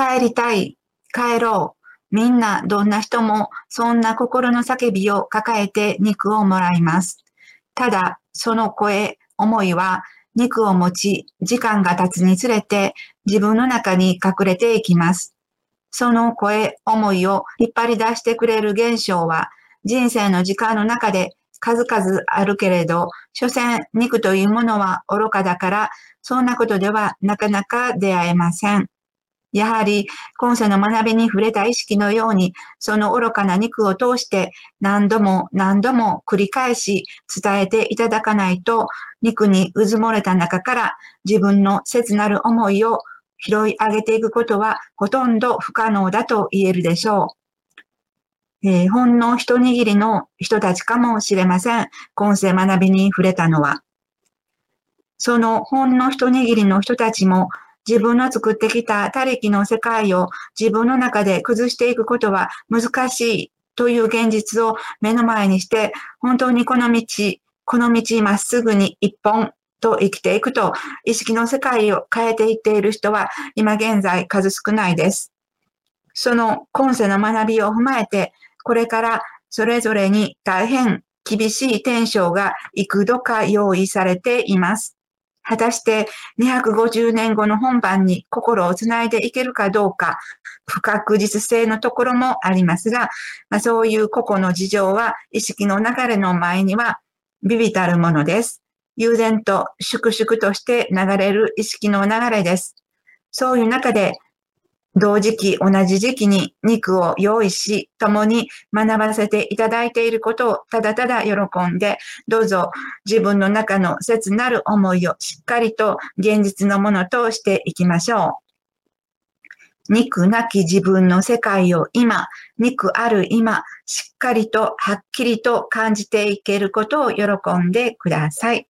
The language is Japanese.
帰りたい、帰ろう。みんな、どんな人も、そんな心の叫びを抱えて肉をもらいます。ただ、その声、思いは、肉を持ち、時間が経つにつれて、自分の中に隠れていきます。その声、思いを引っ張り出してくれる現象は、人生の時間の中で数々あるけれど、所詮肉というものは愚かだから、そんなことではなかなか出会えません。やはり、今世の学びに触れた意識のように、その愚かな肉を通して何度も何度も繰り返し伝えていただかないと、肉にうずもれた中から自分の切なる思いを拾い上げていくことはほとんど不可能だと言えるでしょう。えー、ほんの一握りの人たちかもしれません。今世学びに触れたのは。そのほんの一握りの人たちも自分の作ってきた他力の世界を自分の中で崩していくことは難しいという現実を目の前にして、本当にこの道、この道まっすぐに一本と生きていくと、意識の世界を変えていっている人は今現在数少ないです。その今世の学びを踏まえて、これからそれぞれに大変厳しい天章が幾度か用意されています。果たして250年後の本番に心をつないでいけるかどうか、不確実性のところもありますが、まあ、そういう個々の事情は意識の流れの前には微々たるものです。悠然と粛々として流れる意識の流れです。そういう中で同時期、同じ時期に肉を用意し、共に学ばせていただいていることをただただ喜んで、どうぞ自分の中の切なる思いをしっかりと現実のものとしていきましょう。肉なき自分の世界を今、肉ある今、しっかりとはっきりと感じていけることを喜んでください。